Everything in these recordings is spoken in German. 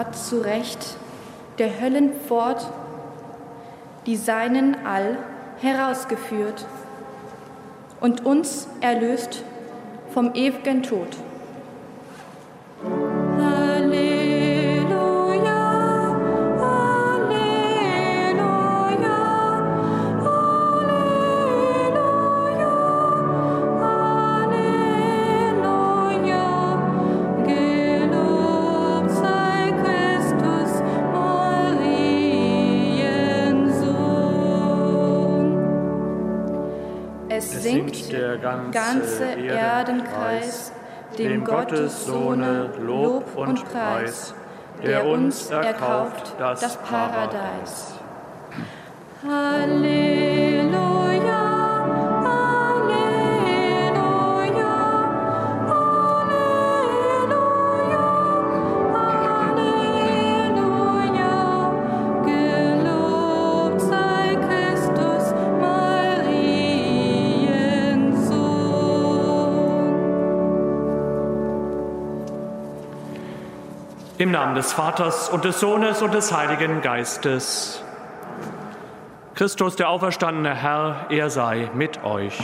hat zu Recht der Höllenpfort die Seinen all herausgeführt und uns erlöst vom ewigen Tod. Ganze Erdenkreis, dem Gottes Sohne Lob und Preis, der uns erkauft das Paradies. Halleluja. Im Namen des Vaters und des Sohnes und des Heiligen Geistes. Christus, der auferstandene Herr, er sei mit euch.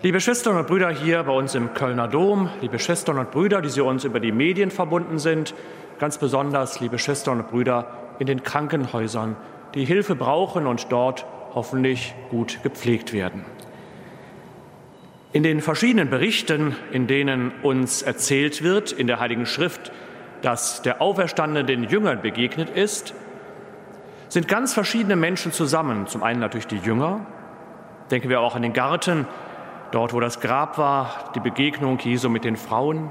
Liebe Schwestern und Brüder hier bei uns im Kölner Dom, liebe Schwestern und Brüder, die Sie uns über die Medien verbunden sind, ganz besonders liebe Schwestern und Brüder in den Krankenhäusern, die Hilfe brauchen und dort hoffentlich gut gepflegt werden. In den verschiedenen Berichten, in denen uns erzählt wird in der Heiligen Schrift, dass der Auferstandene den Jüngern begegnet ist, sind ganz verschiedene Menschen zusammen. Zum einen natürlich die Jünger, denken wir auch an den Garten, dort wo das Grab war, die Begegnung Jesu mit den Frauen.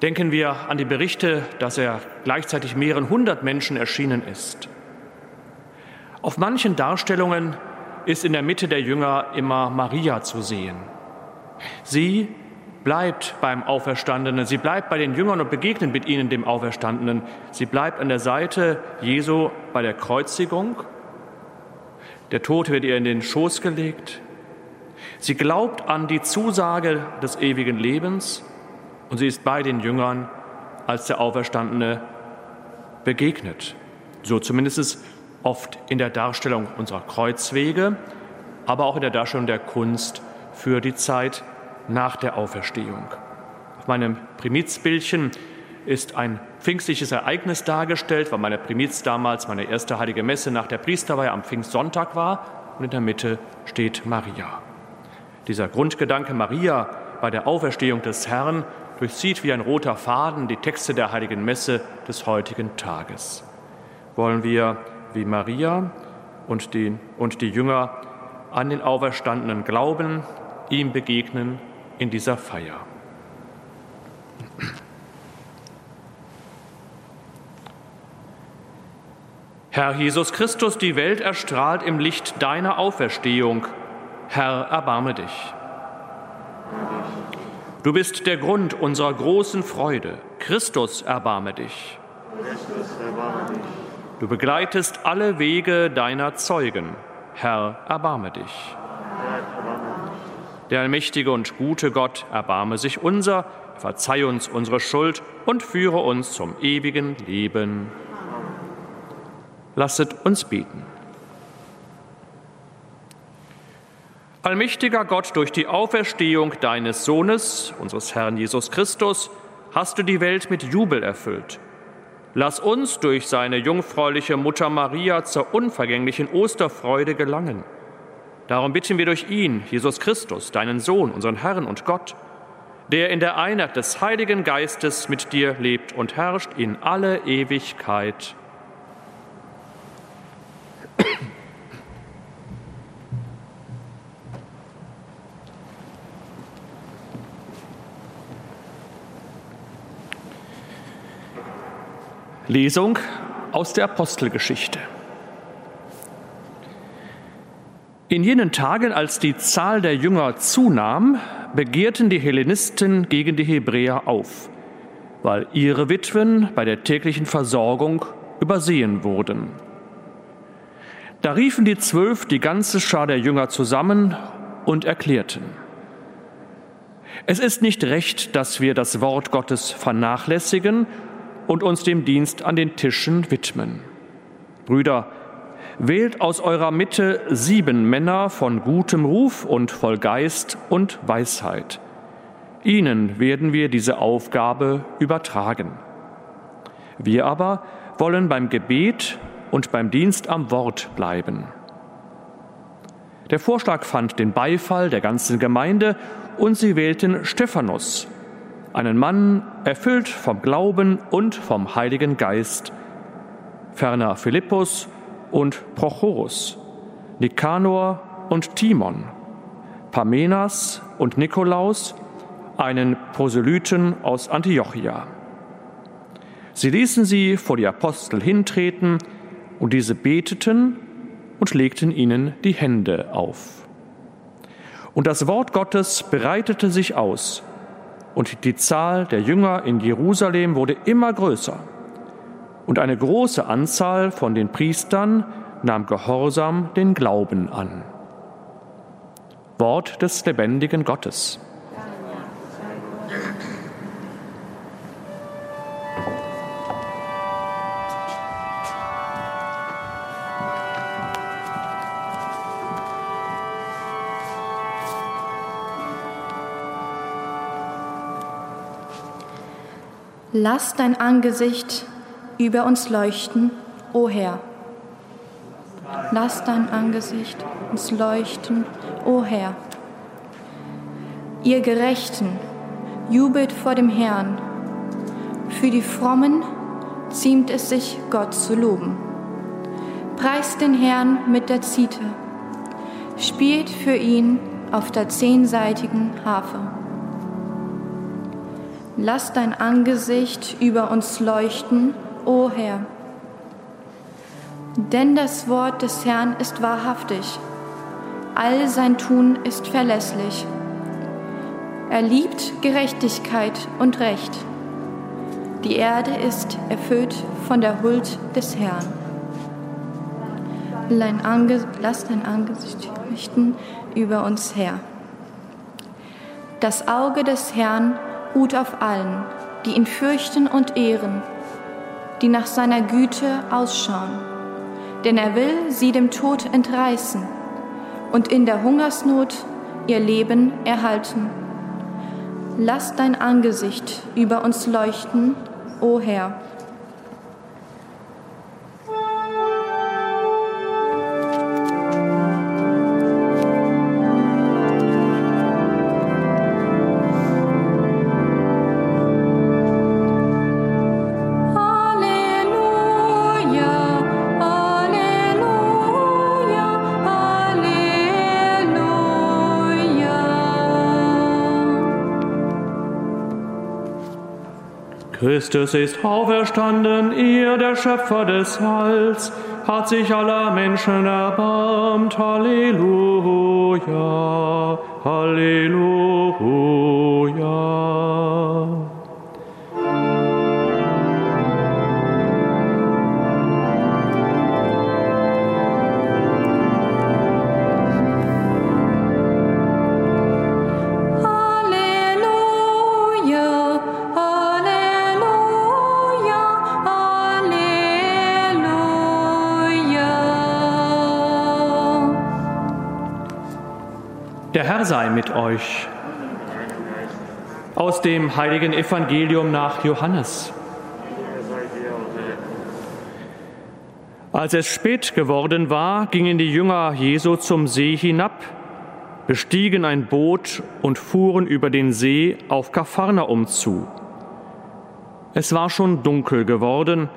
Denken wir an die Berichte, dass er gleichzeitig mehreren hundert Menschen erschienen ist. Auf manchen Darstellungen ist in der Mitte der Jünger immer Maria zu sehen. Sie bleibt beim Auferstandenen, sie bleibt bei den Jüngern und begegnet mit ihnen dem Auferstandenen. Sie bleibt an der Seite Jesu bei der Kreuzigung. Der Tod wird ihr in den Schoß gelegt. Sie glaubt an die Zusage des ewigen Lebens und sie ist bei den Jüngern, als der Auferstandene begegnet. So zumindest oft in der Darstellung unserer Kreuzwege, aber auch in der Darstellung der Kunst für die Zeit nach der Auferstehung. Auf meinem Primizbildchen ist ein pfingstliches Ereignis dargestellt, weil meine Primiz damals meine erste heilige Messe nach der Priesterweihe am Pfingstsonntag war und in der Mitte steht Maria. Dieser Grundgedanke Maria bei der Auferstehung des Herrn durchzieht wie ein roter Faden die Texte der heiligen Messe des heutigen Tages. Wollen wir wie Maria und die, und die Jünger an den Auferstandenen glauben, ihm begegnen in dieser Feier. Herr Jesus Christus, die Welt erstrahlt im Licht deiner Auferstehung. Herr, erbarme dich. Du bist der Grund unserer großen Freude. Christus, erbarme dich. Christus, erbarme dich. Du begleitest alle Wege deiner Zeugen. Herr, erbarme dich. Der allmächtige und gute Gott erbarme sich unser, verzeih uns unsere Schuld und führe uns zum ewigen Leben. Lasset uns beten. Allmächtiger Gott, durch die Auferstehung deines Sohnes, unseres Herrn Jesus Christus, hast du die Welt mit Jubel erfüllt. Lass uns durch seine jungfräuliche Mutter Maria zur unvergänglichen Osterfreude gelangen. Darum bitten wir durch ihn, Jesus Christus, deinen Sohn, unseren Herrn und Gott, der in der Einheit des Heiligen Geistes mit dir lebt und herrscht in alle Ewigkeit. Lesung aus der Apostelgeschichte. In jenen Tagen, als die Zahl der Jünger zunahm, begehrten die Hellenisten gegen die Hebräer auf, weil ihre Witwen bei der täglichen Versorgung übersehen wurden. Da riefen die Zwölf die ganze Schar der Jünger zusammen und erklärten, Es ist nicht recht, dass wir das Wort Gottes vernachlässigen und uns dem Dienst an den Tischen widmen. Brüder, wählt aus eurer Mitte sieben Männer von gutem Ruf und voll Geist und Weisheit. Ihnen werden wir diese Aufgabe übertragen. Wir aber wollen beim Gebet und beim Dienst am Wort bleiben. Der Vorschlag fand den Beifall der ganzen Gemeinde und sie wählten Stephanus, einen Mann erfüllt vom Glauben und vom Heiligen Geist, ferner Philippus und Prochorus, Nikanor und Timon, Parmenas und Nikolaus, einen Proselyten aus Antiochia. Sie ließen sie vor die Apostel hintreten, und diese beteten und legten ihnen die Hände auf. Und das Wort Gottes breitete sich aus, und die Zahl der Jünger in Jerusalem wurde immer größer. Und eine große Anzahl von den Priestern nahm gehorsam den Glauben an. Wort des lebendigen Gottes. Lass dein Angesicht über uns leuchten, o Herr. Lass dein Angesicht uns leuchten, o Herr. Ihr Gerechten, jubelt vor dem Herrn. Für die Frommen ziemt es sich, Gott zu loben. Preist den Herrn mit der Zithe, spielt für ihn auf der zehnseitigen Harfe. Lass dein Angesicht über uns leuchten, o Herr. Denn das Wort des Herrn ist wahrhaftig, all sein Tun ist verlässlich. Er liebt Gerechtigkeit und Recht. Die Erde ist erfüllt von der Huld des Herrn. Lass dein Angesicht richten über uns her. Das Auge des Herrn ruht auf allen, die ihn fürchten und ehren, die nach seiner Güte ausschauen. Denn er will sie dem Tod entreißen und in der Hungersnot ihr Leben erhalten. Lass dein Angesicht über uns leuchten, o Herr. Christus ist auferstanden, ihr der Schöpfer des Heils, hat sich aller Menschen erbarmt. Halleluja, Halleluja. Der Herr sei mit euch. Aus dem heiligen Evangelium nach Johannes. Als es spät geworden war, gingen die Jünger Jesu zum See hinab, bestiegen ein Boot und fuhren über den See auf Kapharnaum zu. Es war schon dunkel geworden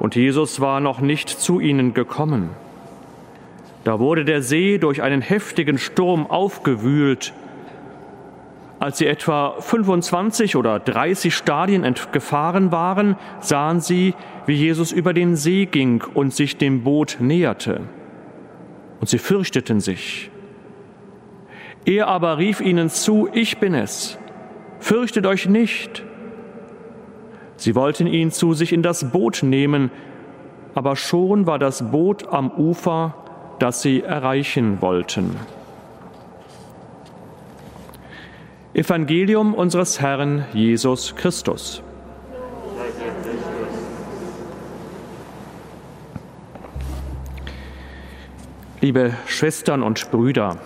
und Jesus war noch nicht zu ihnen gekommen. Da wurde der See durch einen heftigen Sturm aufgewühlt. Als sie etwa 25 oder 30 Stadien gefahren waren, sahen sie, wie Jesus über den See ging und sich dem Boot näherte. Und sie fürchteten sich. Er aber rief ihnen zu, ich bin es, fürchtet euch nicht. Sie wollten ihn zu sich in das Boot nehmen, aber schon war das Boot am Ufer das sie erreichen wollten. Evangelium unseres Herrn Jesus Christus. Liebe Schwestern und Brüder,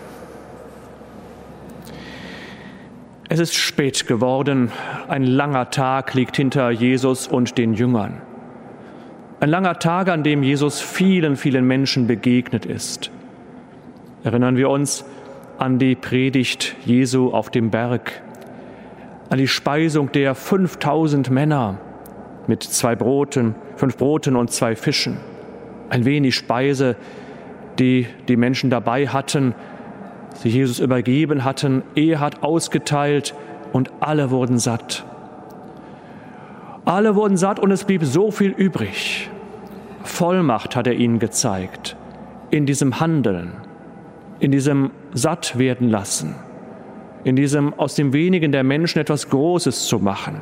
es ist spät geworden, ein langer Tag liegt hinter Jesus und den Jüngern. Ein langer Tag, an dem Jesus vielen, vielen Menschen begegnet ist. Erinnern wir uns an die Predigt Jesu auf dem Berg, an die Speisung der 5000 Männer mit zwei Broten, fünf Broten und zwei Fischen. Ein wenig Speise, die die Menschen dabei hatten, sie Jesus übergeben hatten. Er hat ausgeteilt und alle wurden satt. Alle wurden satt und es blieb so viel übrig. Vollmacht hat er ihnen gezeigt in diesem Handeln in diesem satt werden lassen, in diesem aus dem wenigen der Menschen etwas Großes zu machen.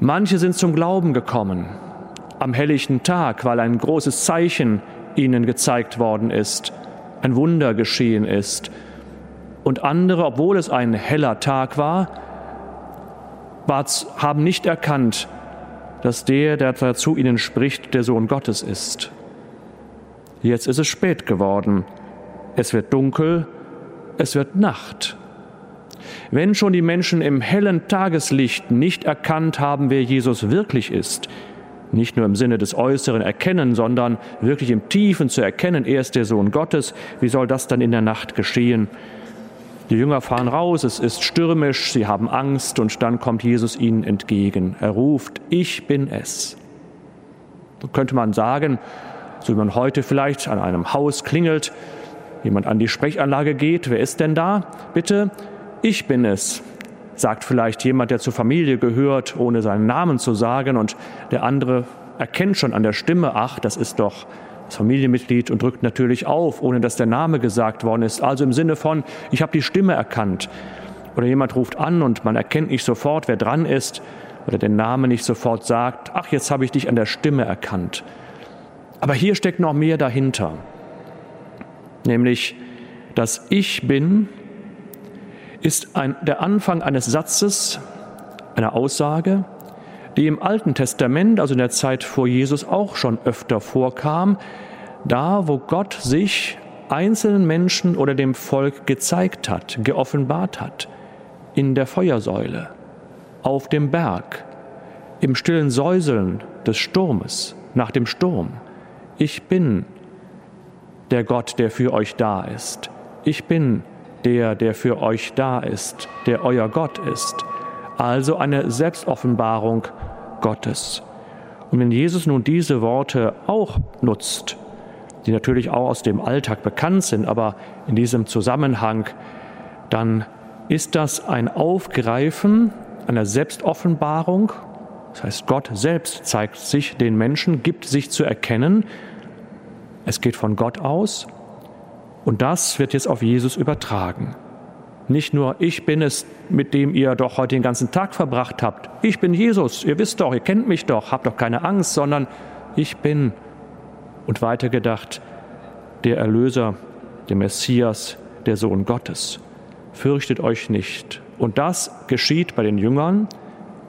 Manche sind zum Glauben gekommen am helllichten Tag, weil ein großes Zeichen ihnen gezeigt worden ist, ein Wunder geschehen ist. Und andere, obwohl es ein heller Tag war, haben nicht erkannt, dass der, der zu ihnen spricht, der Sohn Gottes ist. Jetzt ist es spät geworden es wird dunkel, es wird Nacht. Wenn schon die Menschen im hellen Tageslicht nicht erkannt haben, wer Jesus wirklich ist, nicht nur im Sinne des äußeren Erkennen, sondern wirklich im Tiefen zu erkennen, er ist der Sohn Gottes, wie soll das dann in der Nacht geschehen? Die Jünger fahren raus, es ist stürmisch, sie haben Angst und dann kommt Jesus ihnen entgegen. Er ruft, ich bin es. So könnte man sagen, so wie man heute vielleicht an einem Haus klingelt, jemand an die Sprechanlage geht, wer ist denn da? Bitte, ich bin es, sagt vielleicht jemand, der zur Familie gehört, ohne seinen Namen zu sagen, und der andere erkennt schon an der Stimme, ach, das ist doch das Familienmitglied und drückt natürlich auf, ohne dass der Name gesagt worden ist. Also im Sinne von, ich habe die Stimme erkannt. Oder jemand ruft an und man erkennt nicht sofort, wer dran ist, oder den Namen nicht sofort sagt, ach, jetzt habe ich dich an der Stimme erkannt. Aber hier steckt noch mehr dahinter nämlich das Ich bin ist ein, der Anfang eines Satzes, einer Aussage, die im Alten Testament, also in der Zeit vor Jesus, auch schon öfter vorkam, da wo Gott sich einzelnen Menschen oder dem Volk gezeigt hat, geoffenbart hat, in der Feuersäule, auf dem Berg, im stillen Säuseln des Sturmes, nach dem Sturm. Ich bin der Gott, der für euch da ist. Ich bin der, der für euch da ist, der euer Gott ist. Also eine Selbstoffenbarung Gottes. Und wenn Jesus nun diese Worte auch nutzt, die natürlich auch aus dem Alltag bekannt sind, aber in diesem Zusammenhang, dann ist das ein Aufgreifen einer Selbstoffenbarung. Das heißt, Gott selbst zeigt sich den Menschen, gibt sich zu erkennen es geht von Gott aus und das wird jetzt auf Jesus übertragen. Nicht nur ich bin es, mit dem ihr doch heute den ganzen Tag verbracht habt. Ich bin Jesus, ihr wisst doch, ihr kennt mich doch, habt doch keine Angst, sondern ich bin und weitergedacht der Erlöser, der Messias, der Sohn Gottes. Fürchtet euch nicht. Und das geschieht bei den Jüngern,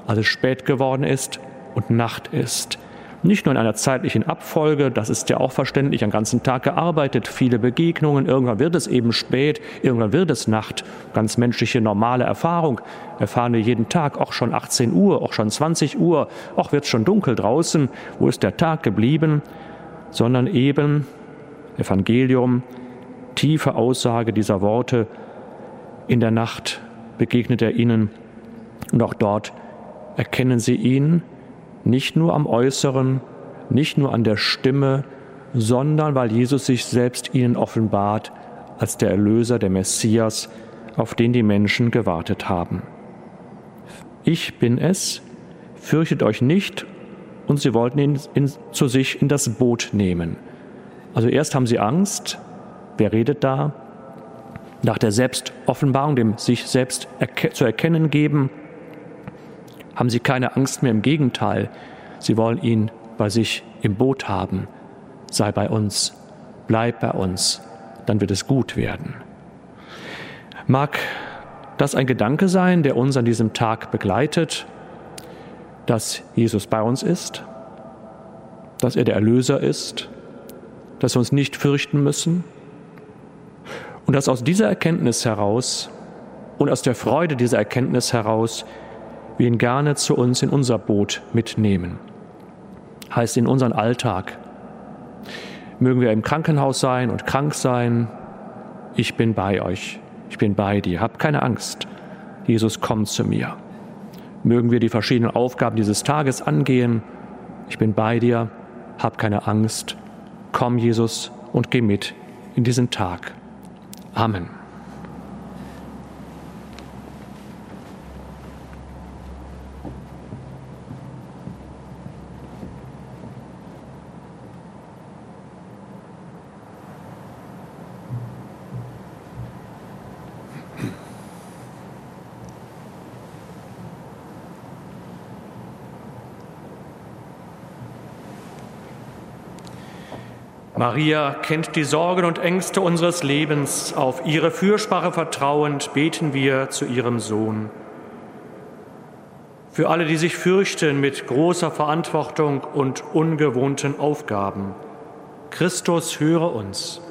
als es spät geworden ist und Nacht ist. Nicht nur in einer zeitlichen Abfolge, das ist ja auch verständlich, einen ganzen Tag gearbeitet, viele Begegnungen, irgendwann wird es eben spät, irgendwann wird es Nacht. Ganz menschliche, normale Erfahrung. Erfahren wir jeden Tag, auch schon 18 Uhr, auch schon 20 Uhr, auch wird es schon dunkel draußen, wo ist der Tag geblieben, sondern eben Evangelium, tiefe Aussage dieser Worte, in der Nacht begegnet er ihnen und auch dort erkennen sie ihn nicht nur am Äußeren, nicht nur an der Stimme, sondern weil Jesus sich selbst ihnen offenbart als der Erlöser, der Messias, auf den die Menschen gewartet haben. Ich bin es, fürchtet euch nicht, und sie wollten ihn in, zu sich in das Boot nehmen. Also erst haben sie Angst, wer redet da? Nach der Selbstoffenbarung, dem sich selbst zu erkennen geben, haben sie keine Angst mehr, im Gegenteil, sie wollen ihn bei sich im Boot haben. Sei bei uns, bleib bei uns, dann wird es gut werden. Mag das ein Gedanke sein, der uns an diesem Tag begleitet, dass Jesus bei uns ist, dass er der Erlöser ist, dass wir uns nicht fürchten müssen und dass aus dieser Erkenntnis heraus und aus der Freude dieser Erkenntnis heraus wir ihn gerne zu uns in unser Boot mitnehmen. Heißt in unseren Alltag. Mögen wir im Krankenhaus sein und krank sein, ich bin bei euch, ich bin bei dir, habt keine Angst, Jesus kommt zu mir. Mögen wir die verschiedenen Aufgaben dieses Tages angehen, ich bin bei dir, hab keine Angst, komm Jesus und geh mit in diesen Tag. Amen. Maria kennt die Sorgen und Ängste unseres Lebens. Auf ihre Fürsprache vertrauend beten wir zu ihrem Sohn. Für alle, die sich fürchten mit großer Verantwortung und ungewohnten Aufgaben. Christus höre uns.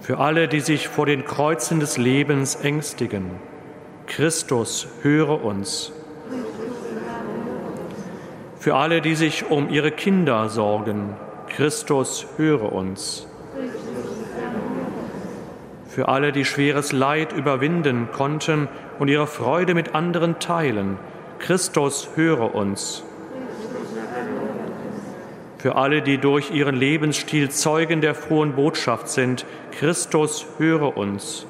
Für alle, die sich vor den Kreuzen des Lebens ängstigen. Christus höre uns für alle, die sich um ihre Kinder sorgen. Christus, höre uns. Für alle, die schweres Leid überwinden konnten und ihre Freude mit anderen teilen. Christus, höre uns. Für alle, die durch ihren Lebensstil Zeugen der frohen Botschaft sind. Christus, höre uns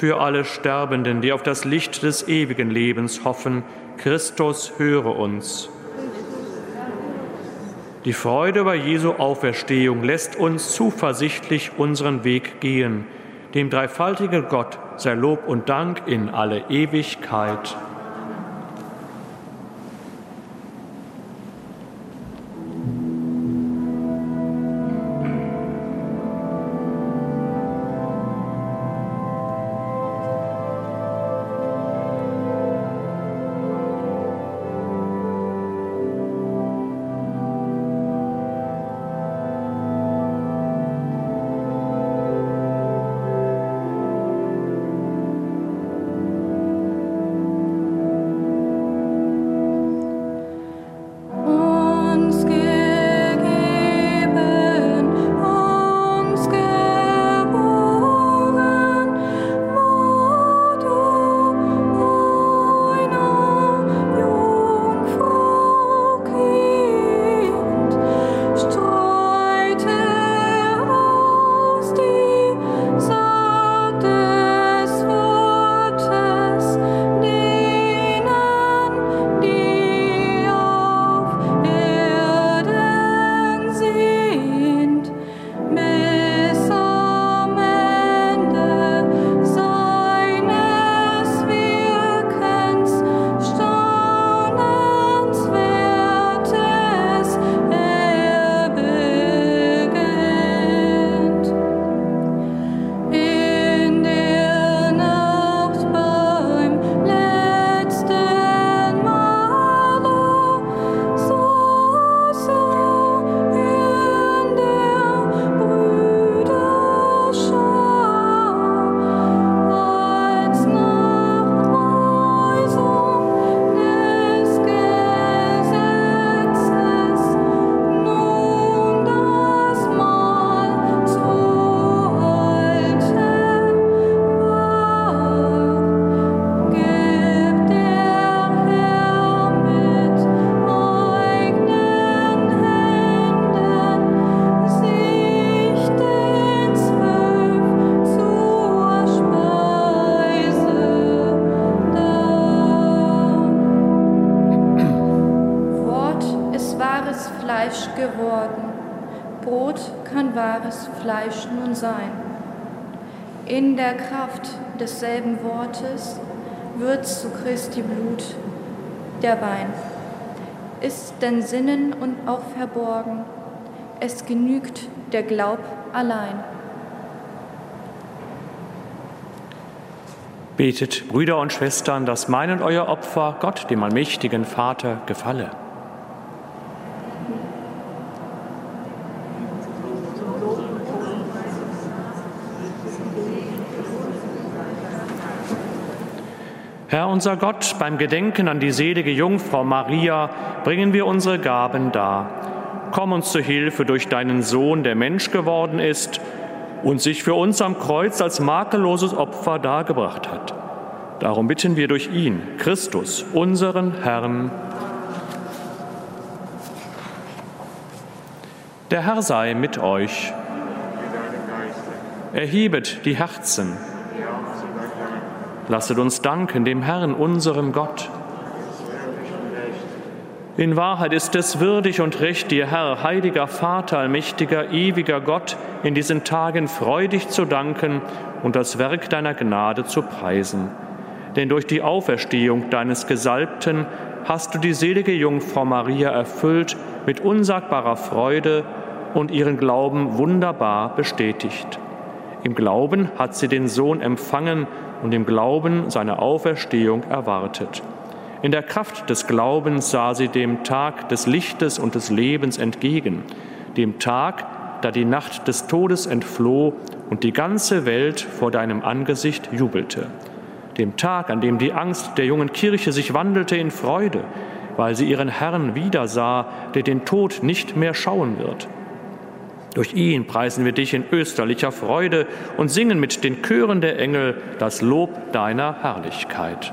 für alle Sterbenden, die auf das Licht des ewigen Lebens hoffen. Christus, höre uns. Die Freude über Jesu Auferstehung lässt uns zuversichtlich unseren Weg gehen. Dem dreifaltigen Gott sei Lob und Dank in alle Ewigkeit. desselben Wortes wird zu Christi Blut der Wein. Ist denn Sinnen und auch verborgen, es genügt der Glaub allein. Betet, Brüder und Schwestern, dass mein und euer Opfer Gott, dem allmächtigen Vater, gefalle. Herr unser Gott, beim Gedenken an die selige Jungfrau Maria bringen wir unsere Gaben dar. Komm uns zu Hilfe durch deinen Sohn, der Mensch geworden ist und sich für uns am Kreuz als makelloses Opfer dargebracht hat. Darum bitten wir durch ihn, Christus, unseren Herrn. Der Herr sei mit euch. Erhebet die Herzen. Lasset uns danken dem Herrn, unserem Gott. In Wahrheit ist es würdig und recht, dir, Herr, heiliger Vater, allmächtiger, ewiger Gott, in diesen Tagen freudig zu danken und das Werk deiner Gnade zu preisen. Denn durch die Auferstehung deines Gesalbten hast du die selige Jungfrau Maria erfüllt mit unsagbarer Freude und ihren Glauben wunderbar bestätigt. Im Glauben hat sie den Sohn empfangen und im Glauben seine Auferstehung erwartet. In der Kraft des Glaubens sah sie dem Tag des Lichtes und des Lebens entgegen, dem Tag, da die Nacht des Todes entfloh und die ganze Welt vor deinem Angesicht jubelte, dem Tag, an dem die Angst der jungen Kirche sich wandelte in Freude, weil sie ihren Herrn wiedersah, der den Tod nicht mehr schauen wird. Durch ihn preisen wir dich in österlicher Freude und singen mit den Chören der Engel das Lob deiner Herrlichkeit.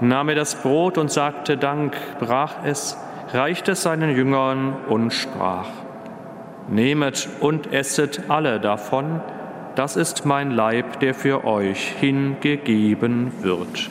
nahm er das Brot und sagte Dank, brach es, reichte es seinen Jüngern und sprach, Nehmet und esset alle davon, das ist mein Leib, der für euch hingegeben wird.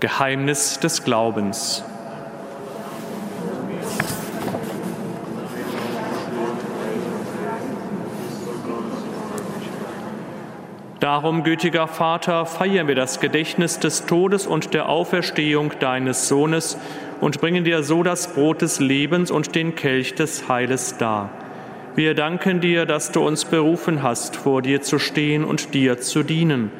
Geheimnis des Glaubens. Darum, gütiger Vater, feiern wir das Gedächtnis des Todes und der Auferstehung deines Sohnes und bringen dir so das Brot des Lebens und den Kelch des Heiles dar. Wir danken dir, dass du uns berufen hast, vor dir zu stehen und dir zu dienen.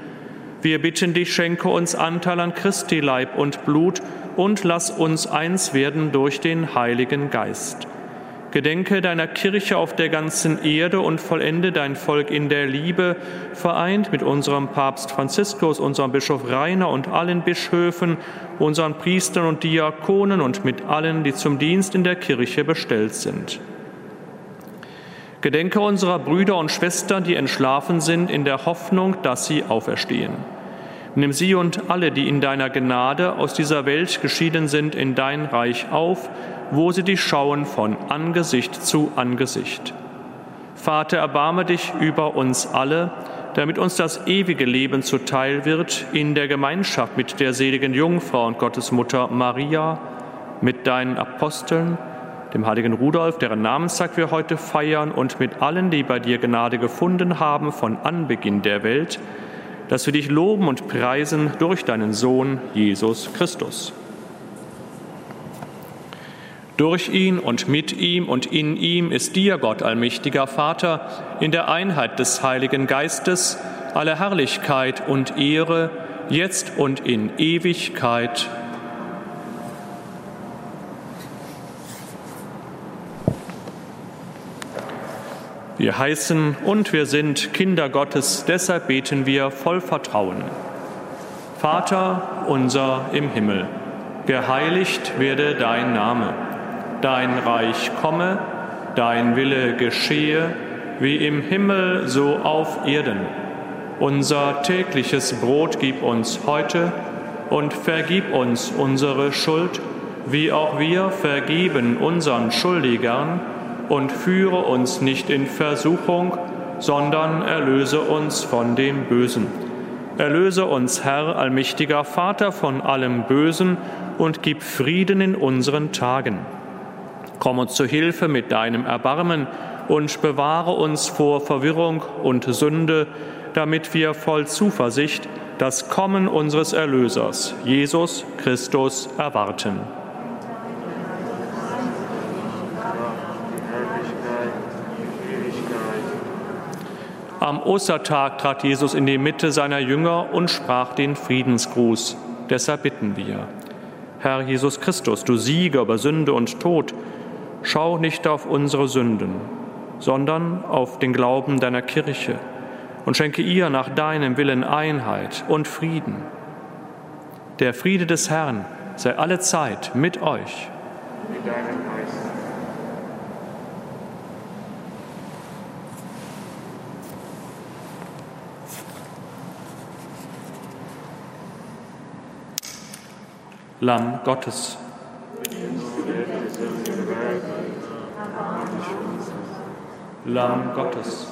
Wir bitten dich, schenke uns Anteil an Christi Leib und Blut und lass uns eins werden durch den Heiligen Geist. Gedenke deiner Kirche auf der ganzen Erde und vollende dein Volk in der Liebe, vereint mit unserem Papst Franziskus, unserem Bischof Rainer und allen Bischöfen, unseren Priestern und Diakonen und mit allen, die zum Dienst in der Kirche bestellt sind. Gedenke unserer Brüder und Schwestern, die entschlafen sind, in der Hoffnung, dass sie auferstehen. Nimm sie und alle, die in deiner Gnade aus dieser Welt geschieden sind, in dein Reich auf wo sie dich schauen von Angesicht zu Angesicht. Vater, erbarme dich über uns alle, damit uns das ewige Leben zuteil wird in der Gemeinschaft mit der seligen Jungfrau und Gottesmutter Maria, mit deinen Aposteln, dem heiligen Rudolf, deren Namenstag wir heute feiern, und mit allen, die bei dir Gnade gefunden haben von Anbeginn der Welt, dass wir dich loben und preisen durch deinen Sohn Jesus Christus. Durch ihn und mit ihm und in ihm ist dir, Gott allmächtiger Vater, in der Einheit des Heiligen Geistes alle Herrlichkeit und Ehre, jetzt und in Ewigkeit. Wir heißen und wir sind Kinder Gottes, deshalb beten wir voll Vertrauen. Vater unser im Himmel, geheiligt werde dein Name dein Reich komme, dein Wille geschehe, wie im Himmel so auf Erden. Unser tägliches Brot gib uns heute und vergib uns unsere Schuld, wie auch wir vergeben unseren Schuldigern, und führe uns nicht in Versuchung, sondern erlöse uns von dem Bösen. Erlöse uns, Herr, allmächtiger Vater, von allem Bösen und gib Frieden in unseren Tagen Komm uns zu Hilfe mit deinem Erbarmen und bewahre uns vor Verwirrung und Sünde, damit wir voll Zuversicht das Kommen unseres Erlösers, Jesus Christus, erwarten. Am Ostertag trat Jesus in die Mitte seiner Jünger und sprach den Friedensgruß. Deshalb bitten wir. Herr Jesus Christus, du Sieger über Sünde und Tod, Schau nicht auf unsere Sünden, sondern auf den Glauben deiner Kirche und schenke ihr nach deinem Willen Einheit und Frieden. Der Friede des Herrn sei alle Zeit mit euch. Mit Lamm Gottes Lamm Gottes.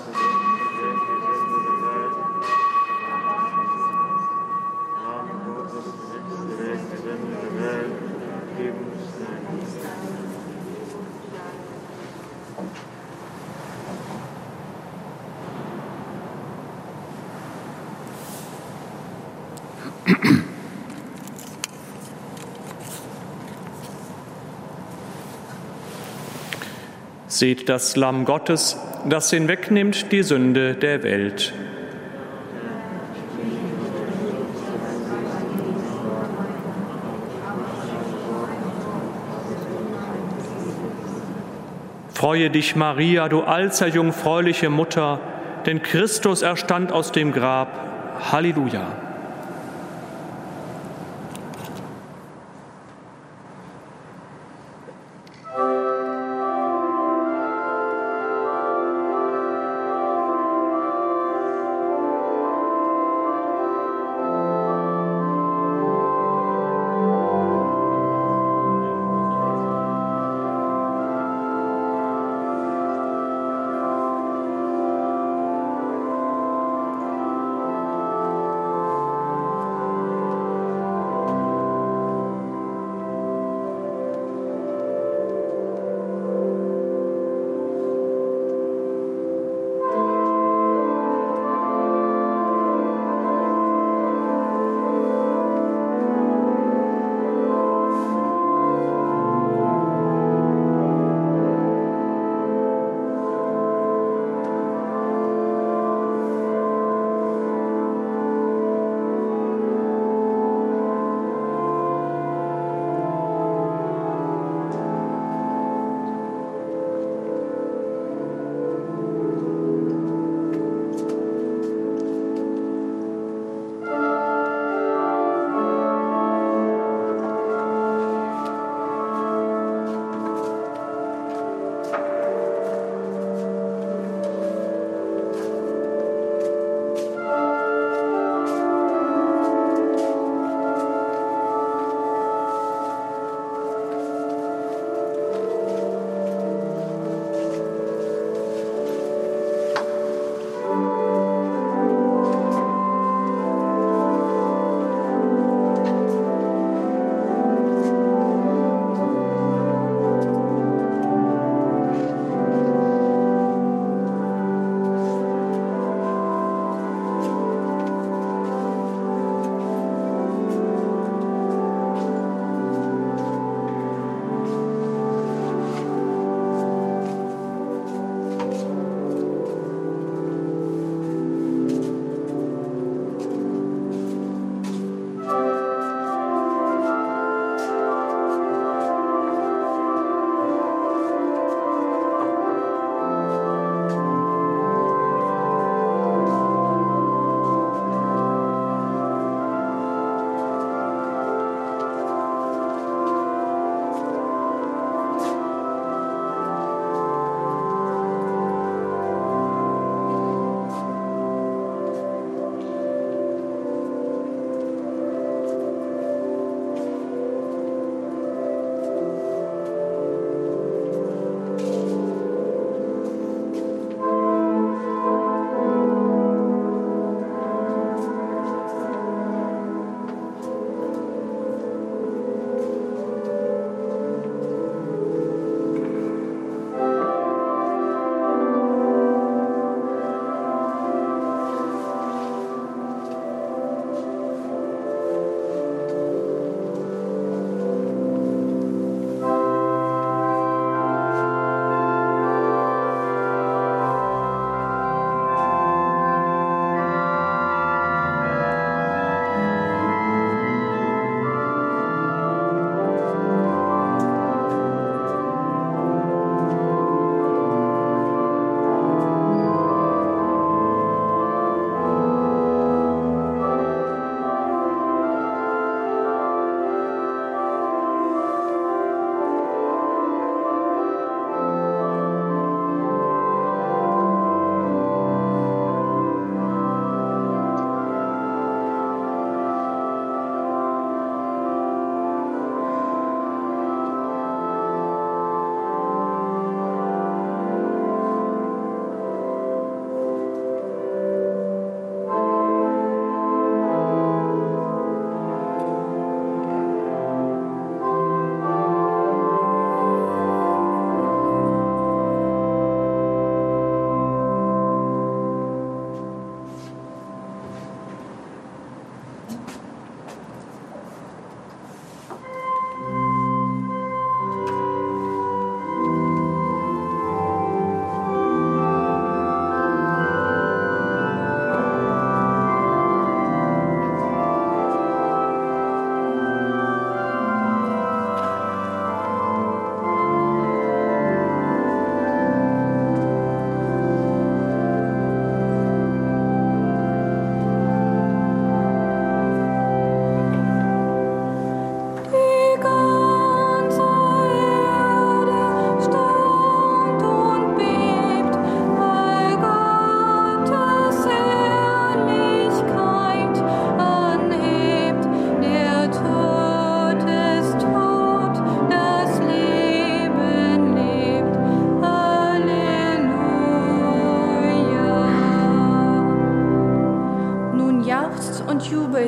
Seht das Lamm Gottes, das hinwegnimmt die Sünde der Welt. Freue dich, Maria, du allzer jungfräuliche Mutter, denn Christus erstand aus dem Grab. Halleluja.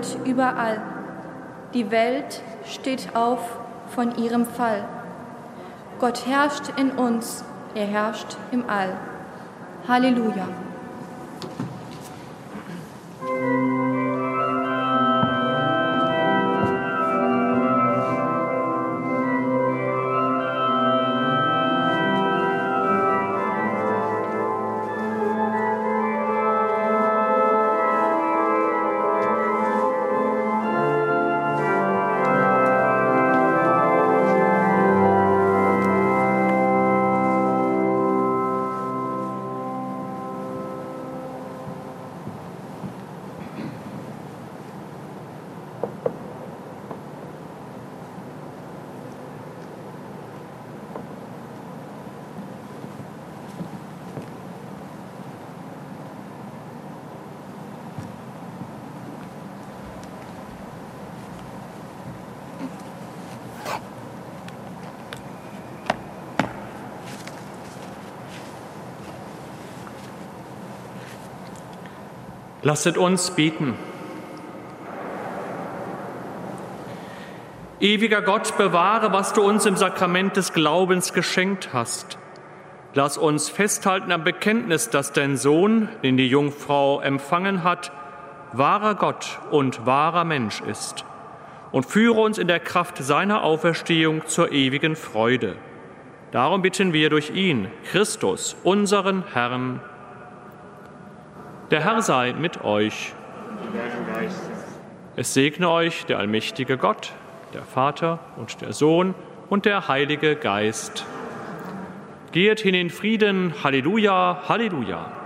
Jubelt überall. Die Welt steht auf von ihrem Fall. Gott herrscht in uns, er herrscht im All. Halleluja. Lasset uns beten. Ewiger Gott, bewahre, was du uns im Sakrament des Glaubens geschenkt hast. Lass uns festhalten am Bekenntnis, dass dein Sohn, den die Jungfrau empfangen hat, wahrer Gott und wahrer Mensch ist. Und führe uns in der Kraft seiner Auferstehung zur ewigen Freude. Darum bitten wir durch ihn, Christus, unseren Herrn. Der Herr sei mit euch. Es segne euch der allmächtige Gott, der Vater und der Sohn und der Heilige Geist. Geht hin in Frieden. Halleluja, Halleluja.